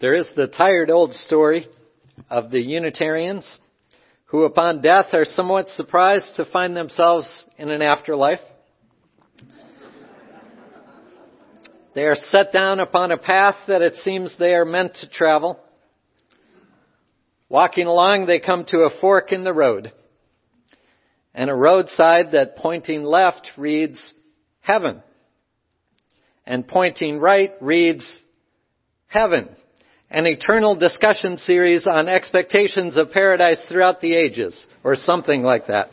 There is the tired old story of the Unitarians who, upon death, are somewhat surprised to find themselves in an afterlife. They are set down upon a path that it seems they are meant to travel. Walking along, they come to a fork in the road. And a roadside that pointing left reads heaven. And pointing right reads heaven an eternal discussion series on expectations of paradise throughout the ages, or something like that.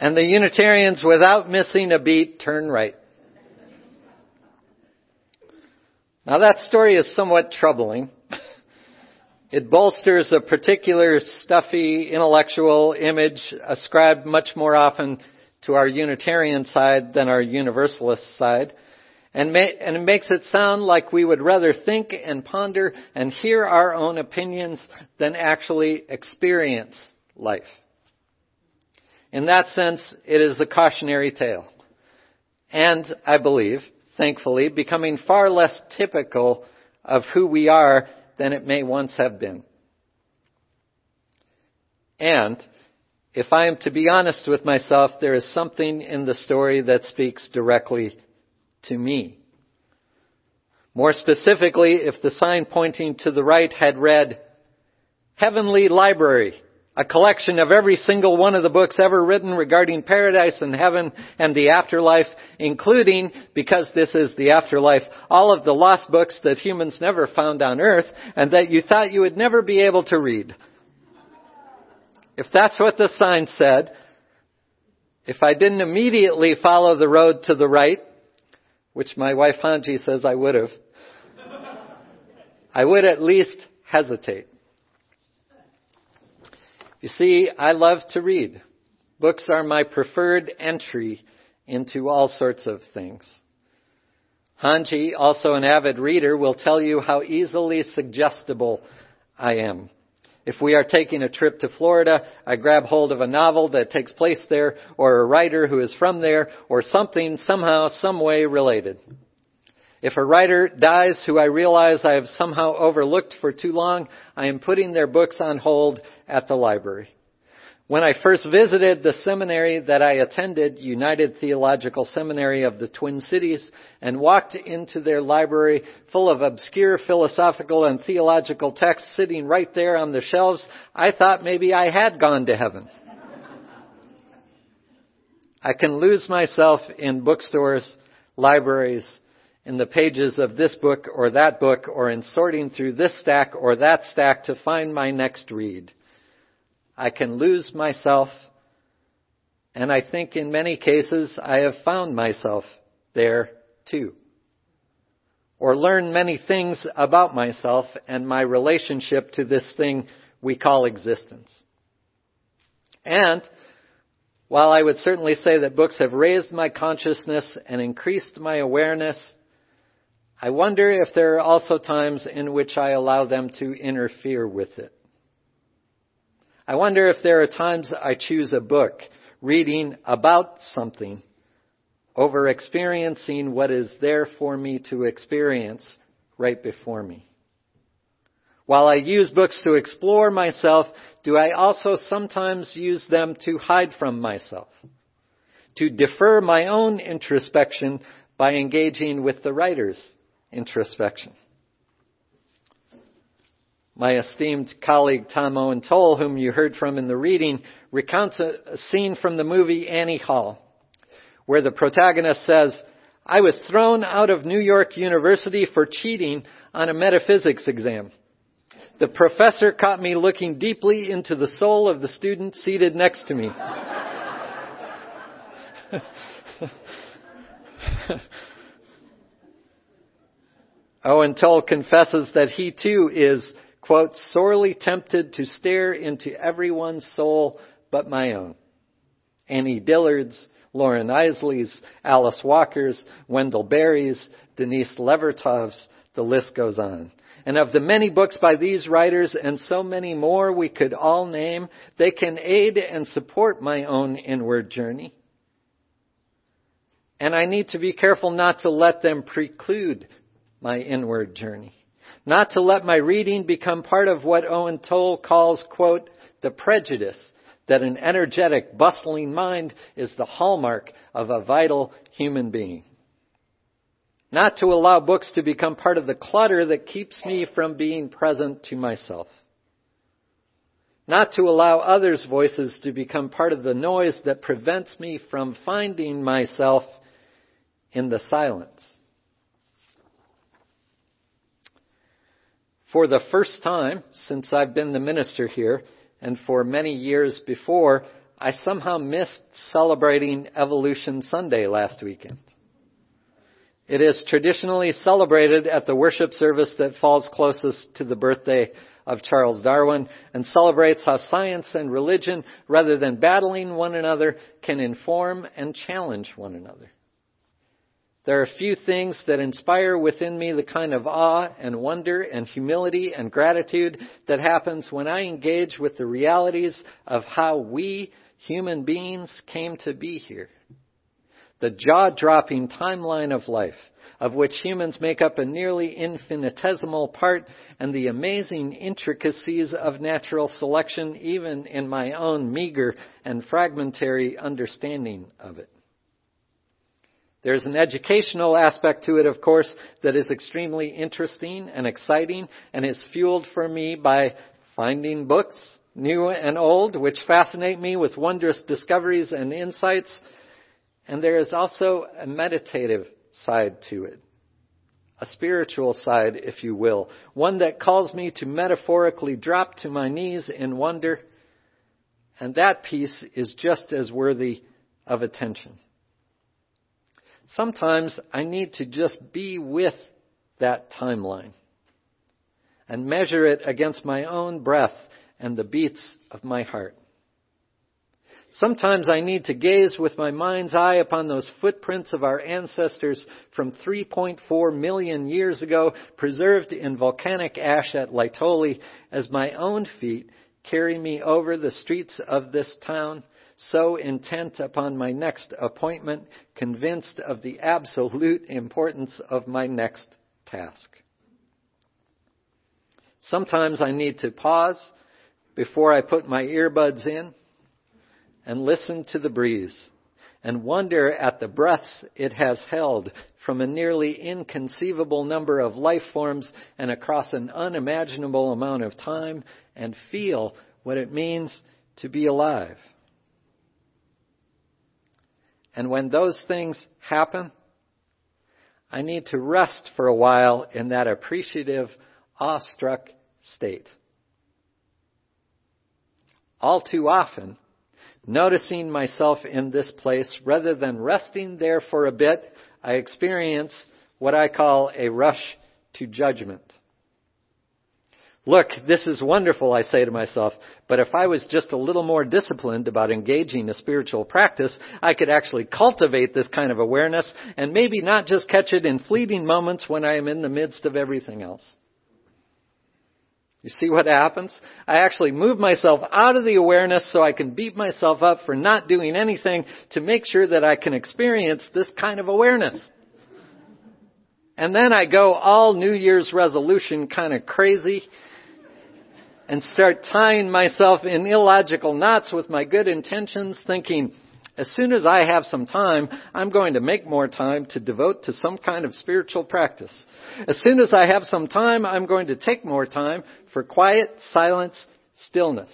And the Unitarians, without missing a beat, turn right. Now that story is somewhat troubling. It bolsters a particular stuffy intellectual image ascribed much more often to our Unitarian side than our Universalist side and, and it makes it sound like we would rather think and ponder and hear our own opinions than actually experience life. In that sense, it is a cautionary tale. And I believe, thankfully, becoming far less typical of who we are than it may once have been. And if I am to be honest with myself, there is something in the story that speaks directly to me. More specifically, if the sign pointing to the right had read, Heavenly Library, a collection of every single one of the books ever written regarding paradise and heaven and the afterlife, including, because this is the afterlife, all of the lost books that humans never found on earth and that you thought you would never be able to read. If that's what the sign said, if I didn't immediately follow the road to the right, which my wife Hanji says I would have, I would at least hesitate. You see, I love to read. Books are my preferred entry into all sorts of things. Hanji, also an avid reader, will tell you how easily suggestible I am. If we are taking a trip to Florida, I grab hold of a novel that takes place there, or a writer who is from there, or something somehow, some way related. If a writer dies who I realize I have somehow overlooked for too long, I am putting their books on hold at the library. When I first visited the seminary that I attended, United Theological Seminary of the Twin Cities, and walked into their library full of obscure philosophical and theological texts sitting right there on the shelves, I thought maybe I had gone to heaven. I can lose myself in bookstores, libraries, in the pages of this book or that book, or in sorting through this stack or that stack to find my next read. I can lose myself, and I think in many cases I have found myself there too. Or learn many things about myself and my relationship to this thing we call existence. And while I would certainly say that books have raised my consciousness and increased my awareness, I wonder if there are also times in which I allow them to interfere with it. I wonder if there are times I choose a book, reading about something, over experiencing what is there for me to experience right before me. While I use books to explore myself, do I also sometimes use them to hide from myself? To defer my own introspection by engaging with the writer's introspection? My esteemed colleague Tom Owen Towle, whom you heard from in the reading, recounts a, scene from the movie Annie Hall, where the protagonist says, I was thrown out of New York University for cheating on a metaphysics exam. The professor caught me looking deeply into the soul of the student seated next to me. Owen Towle confesses that he too is quote, sorely tempted to stare into everyone's soul but my own. Annie Dillard's, Loren Eiseley's, Alice Walker's, Wendell Berry's, Denise Levertov's, the list goes on. And of the many books by these writers and so many more we could all name, they can aid and support my own inward journey. And I need to be careful not to let them preclude my inward journey. Not to let my reading become part of what Owen Towle calls, quote, the prejudice that an energetic, bustling mind is the hallmark of a vital human being. Not to allow books to become part of the clutter that keeps me from being present to myself. Not to allow others' voices to become part of the noise that prevents me from finding myself in the silence. For the first time since I've been the minister here, and for many years before, I somehow missed celebrating Evolution Sunday last weekend. It is traditionally celebrated at the worship service that falls closest to the birthday of Charles Darwin and celebrates how science and religion, rather than battling one another, can inform and challenge one another. There are a few things that inspire within me the kind of awe and wonder and humility and gratitude that happens when I engage with the realities of how we human beings came to be here. The jaw dropping timeline of life, of which humans make up a nearly infinitesimal part, and the amazing intricacies of natural selection, even in my own meager and fragmentary understanding of it. There's an educational aspect to it, of course, that is extremely interesting and exciting and is fueled for me by finding books, new and old, which fascinate me with wondrous discoveries and insights. And there is also a meditative side to it. A spiritual side, if you will. One that calls me to metaphorically drop to my knees in wonder. And that piece is just as worthy of attention. Sometimes I need to just be with that timeline and measure it against my own breath and the beats of my heart. Sometimes I need to gaze with my mind's eye upon those footprints of our ancestors from 3.4 million years ago, preserved in volcanic ash at Laetoli, as my own feet carry me over the streets of this town so intent upon my next appointment, convinced of the absolute importance of my next task. Sometimes I need to pause before I put my earbuds in and listen to the breeze and wonder at the breaths it has held from a nearly inconceivable number of life forms and across an unimaginable amount of time and feel what it means to be alive. And when those things happen, I need to rest for a while in that appreciative, awestruck state. All too often, noticing myself in this place, rather than resting there for a bit, I experience what I call a rush to judgment. Look, this is wonderful, I say to myself, but if I was just a little more disciplined about engaging a spiritual practice, I could actually cultivate this kind of awareness and maybe not just catch it in fleeting moments when I am in the midst of everything else. You see what happens? I actually move myself out of the awareness so I can beat myself up for not doing anything to make sure that I can experience this kind of awareness. And then I go all New Year's resolution kind of crazy and start tying myself in illogical knots with my good intentions, thinking, as soon as I have some time, I'm going to make more time to devote to some kind of spiritual practice. As soon as I have some time, I'm going to take more time for quiet, silence, stillness.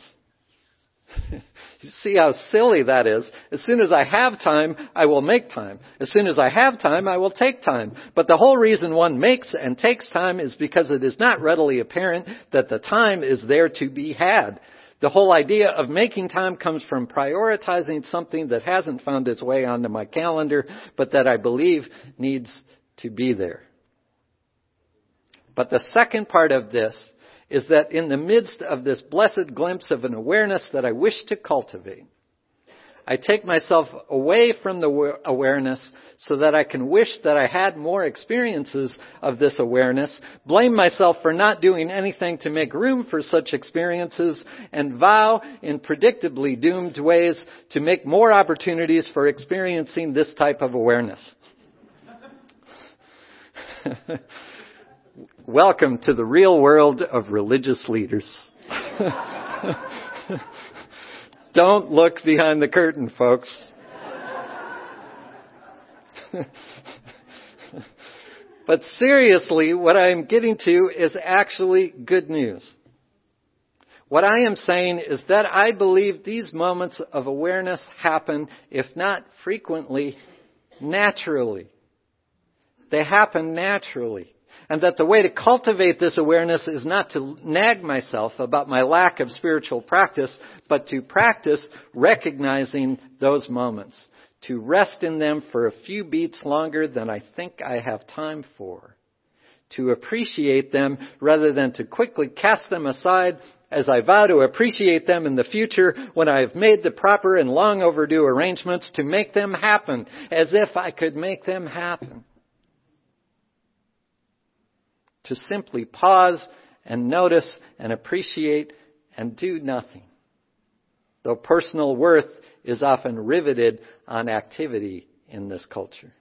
You see how silly that is. As soon as I have time, I will make time. As soon as I have time, I will take time. But the whole reason one makes and takes time is because it is not readily apparent that the time is there to be had. The whole idea of making time comes from prioritizing something that hasn't found its way onto my calendar, but that I believe needs to be there. But the second part of this is that in the midst of this blessed glimpse of an awareness that I wish to cultivate, I take myself away from the awareness so that I can wish that I had more experiences of this awareness, blame myself for not doing anything to make room for such experiences, and vow in predictably doomed ways to make more opportunities for experiencing this type of awareness. Welcome to the real world of religious leaders. Don't look behind the curtain, folks. but seriously, what I'm getting to is actually good news. What I am saying is that I believe these moments of awareness happen, if not frequently, naturally. They happen naturally. And that the way to cultivate this awareness is not to nag myself about my lack of spiritual practice, but to practice recognizing those moments. To rest in them for a few beats longer than I think I have time for. To appreciate them rather than to quickly cast them aside as I vow to appreciate them in the future when I have made the proper and long overdue arrangements to make them happen, as if I could make them happen. To simply pause and notice and appreciate and do nothing. Though personal worth is often riveted on activity in this culture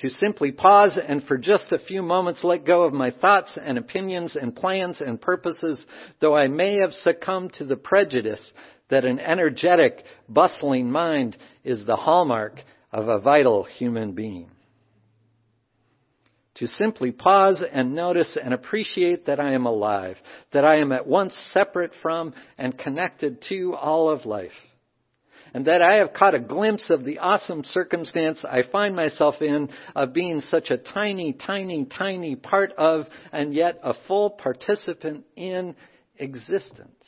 to simply pause and for just a few moments let go of my thoughts and opinions and plans and purposes, though I may have succumbed to the prejudice that an energetic, bustling mind is the hallmark of a vital human being. To simply pause and notice and appreciate that I am alive, that I am at once separate from and connected to all of life and that I have caught a glimpse of the awesome circumstance I find myself in of being such a tiny, tiny, tiny part of, and yet a full participant in existence.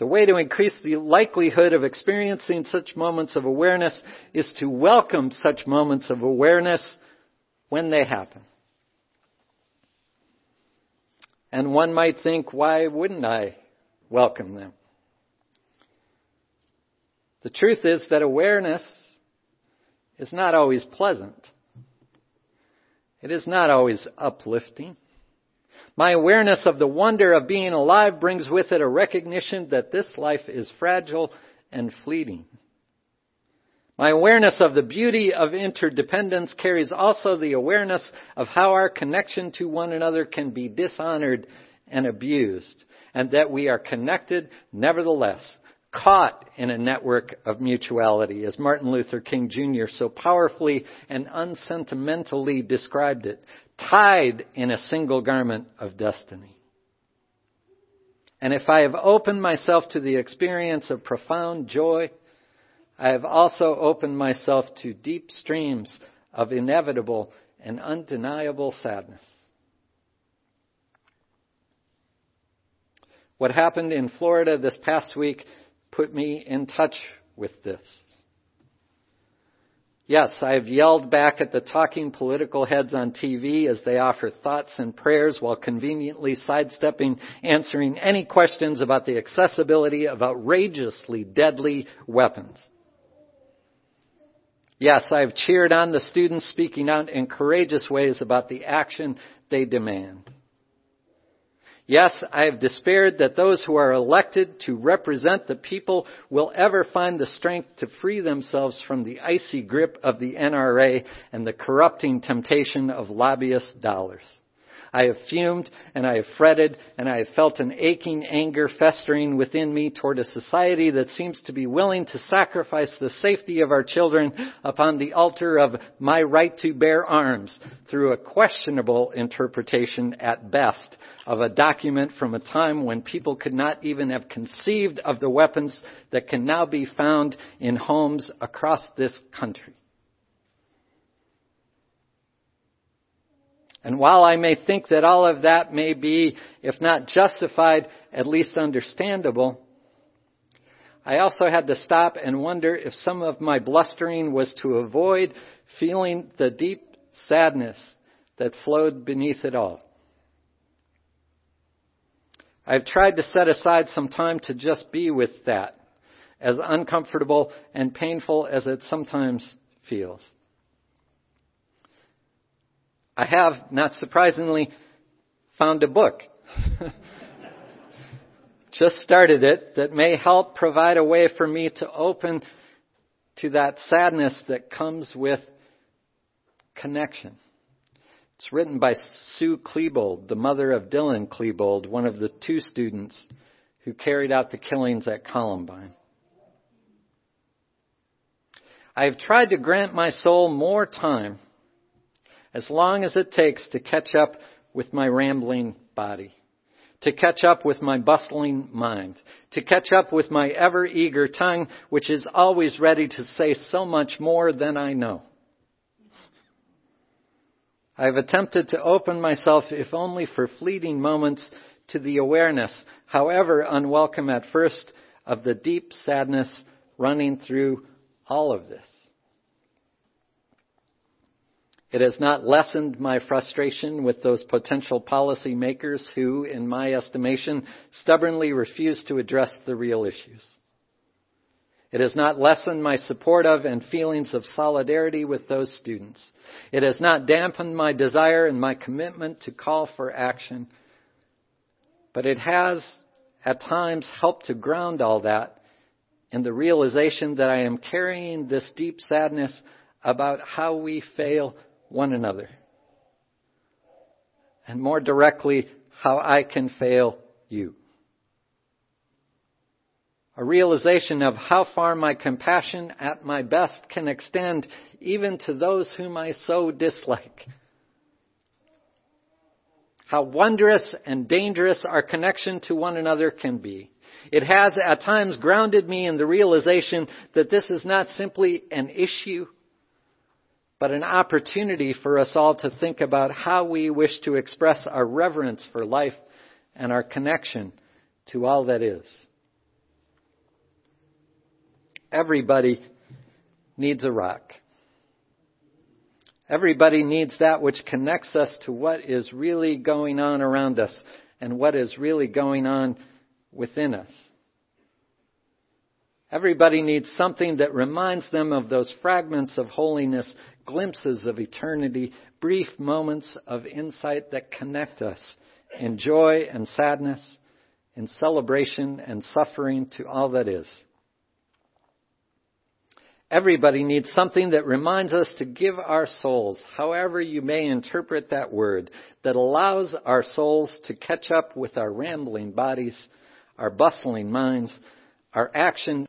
The way to increase the likelihood of experiencing such moments of awareness is to welcome such moments of awareness when they happen. And one might think, why wouldn't I welcome them? The truth is that awareness is not always pleasant. It is not always uplifting. My awareness of the wonder of being alive brings with it a recognition that this life is fragile and fleeting. My awareness of the beauty of interdependence carries also the awareness of how our connection to one another can be dishonored and abused, and that we are connected nevertheless caught in a network of mutuality, as Martin Luther King Jr. so powerfully and unsentimentally described it, tied in a single garment of destiny. And if I have opened myself to the experience of profound joy, I have also opened myself to deep streams of inevitable and undeniable sadness. What happened in Florida this past week put me in touch with this. Yes, I have yelled back at the talking political heads on TV as they offer thoughts and prayers while conveniently sidestepping answering any questions about the accessibility of outrageously deadly weapons. Yes, I have cheered on the students speaking out in courageous ways about the action they demand. Yes, I have despaired that those who are elected to represent the people will ever find the strength to free themselves from the icy grip of the NRA and the corrupting temptation of lobbyist dollars. I have fumed and I have fretted and I have felt an aching anger festering within me toward a society that seems to be willing to sacrifice the safety of our children upon the altar of my right to bear arms through a questionable interpretation at best of a document from a time when people could not even have conceived of the weapons that can now be found in homes across this country. And while I may think that all of that may be, if not justified, at least understandable, I also had to stop and wonder if some of my blustering was to avoid feeling the deep sadness that flowed beneath it all. I've tried to set aside some time to just be with that, as uncomfortable and painful as it sometimes feels. I have, not surprisingly, found a book. Just started it that may help provide a way for me to open to that sadness that comes with connection, It's written by Sue Klebold, the mother of Dylan Klebold, one of the two students who carried out the killings at Columbine. I have tried to grant my soul more time, as long as it takes to catch up with my rambling body, to catch up with my bustling mind, to catch up with my ever eager tongue, which is always ready to say so much more than I know. I have attempted to open myself, if only for fleeting moments, to the awareness, however unwelcome at first, of the deep sadness running through all of this. It has not lessened my frustration with those potential policy makers who, in my estimation, stubbornly refuse to address the real issues. It has not lessened my support of and feelings of solidarity with those students. It has not dampened my desire and my commitment to call for action. But it has at times helped to ground all that in the realization that I am carrying this deep sadness about how we fail one another. And more directly, how I can fail you a realization of how far my compassion at my best can extend even to those whom I so dislike. How wondrous and dangerous our connection to one another can be. It has at times grounded me in the realization that this is not simply an issue, but an opportunity for us all to think about how we wish to express our reverence for life and our connection to all that is. Everybody needs a rock. Everybody needs that which connects us to what is really going on around us and what is really going on within us. Everybody needs something that reminds them of those fragments of holiness, glimpses of eternity, brief moments of insight that connect us in joy and sadness, in celebration and suffering to all that is. Everybody needs something that reminds us to give our souls, however you may interpret that word, that allows our souls to catch up with our rambling bodies, our bustling minds, our action